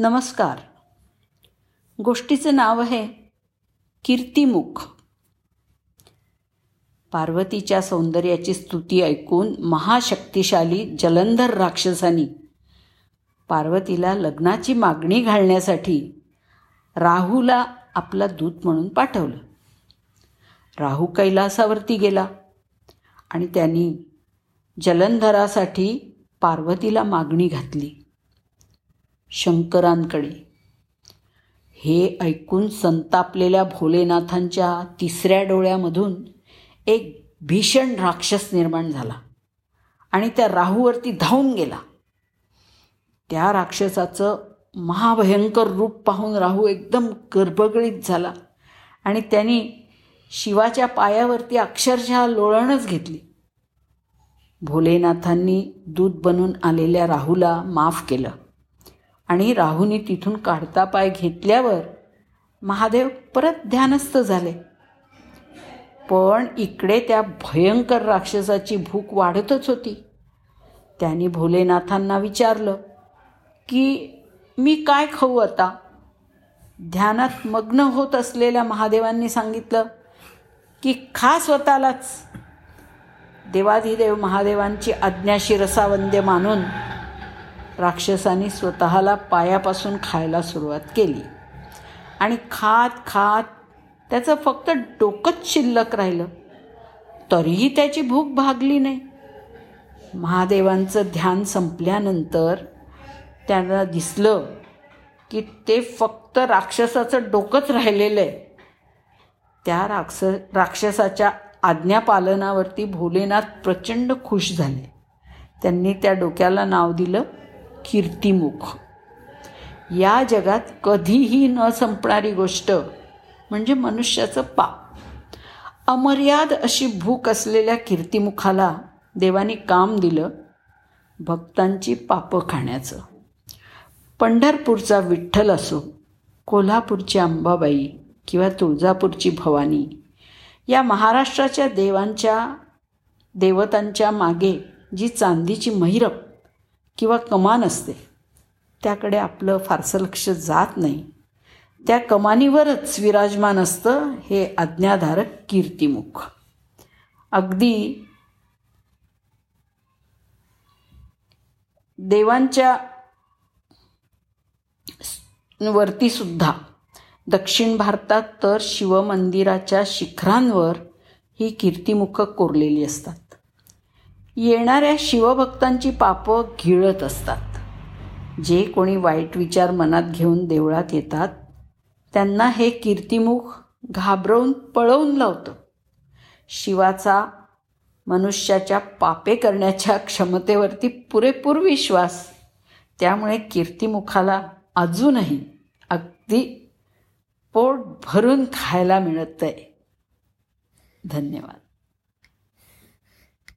नमस्कार. गोष्टीचं नाव आहे कीर्तिमुख. पार्वतीच्या सौंदर्याची स्तुती ऐकून महाशक्तिशाली जलंधर राक्षसानी पार्वतीला लग्नाची मागणी घालण्यासाठी राहूला आपला दूत म्हणून पाठवलं. राहू कैलासावरती गेला आणि त्यांनी जलंधरासाठी पार्वतीला मागणी घातली. शंकरांकडे. हे ऐकून संतापलेल्या भोलेनाथांच्या तिसऱ्या डोळ्यामधून एक भीषण राक्षस निर्माण झाला आणि त्या राहूवरती धावून गेला. त्या राक्षसाचं महाभयंकर रूप पाहून राहू एकदम गर्भगळीत झाला आणि त्यांनी शिवाच्या पायावरती अक्षरशः लोळणच घेतली. भोलेनाथांनी दूध बनून आलेल्या राहूला माफ केलं. आणि राहूने तिथून काढता पाय घेतल्यावर महादेव परत ध्यानस्थ झाले. पण इकडे त्या भयंकर राक्षसाची भूक वाढतच होती. त्यांनी भोलेनाथांना विचारलं की मी काय खाऊ आता? ध्यानात मग्न होत असलेल्या महादेवांनी सांगितलं की खा स्वतःलाच. देवाधिदेव महादेवांची आज्ञा रसावंद्य मानून राक्षसाने स्वतःला पायापासून खायला सुरुवात केली. आणि खात खात त्याचं फक्त डोकंच शिल्लक राहिलं. तरीही त्याची भूक भागली नाही. महादेवांचं ध्यान संपल्यानंतर त्यांना दिसलं की ते फक्त राक्षसाचं डोकंच राहिलेलं आहे. त्या राक्ष राक्षसाच्या आज्ञापालनावरती भोलेनाथ प्रचंड खुश झाले. त्यांनी त्या डोक्याला नाव दिलं. कीर्तिमुख. या जगात कधीही न संपणारी गोष्ट म्हणजे मनुष्याचं पाप. अमर्याद अशी भूक असलेल्या कीर्तिमुखाला देवानी काम दिलं भक्तांची पापं खाण्याचं. पंढरपूरचा विठ्ठल असो कोल्हापूरची अंबाबाई किंवा तुळजापूरची भवानी या महाराष्ट्राच्या देवांच्या देवतांच्या मागे जी चांदीची महिरप किंवा कमान असते. त्याकडे आपलं फारसं लक्ष जात नाही. त्या कमानीवरच विराजमान असतं हे आज्ञाधारक कीर्तिमुख. अगदी देवांच्या वरती सुद्धा दक्षिण भारतात तर शिवमंदिराच्या शिखरांवर ही कीर्तिमुखं कोरलेली असतात. येणाऱ्या शिवभक्तांची पापं गिळत असतात. जे कोणी वाईट विचार मनात घेऊन देवळात येतात त्यांना हे कीर्तिमुख घाबरवून पळवून लावतं. शिवाचा मनुष्याच्या पापे करण्याच्या क्षमतेवरती पुरेपूर विश्वास त्यामुळे कीर्तिमुखाला अजूनही अगदी पोट भरून खायला मिळत आहे धन्यवाद.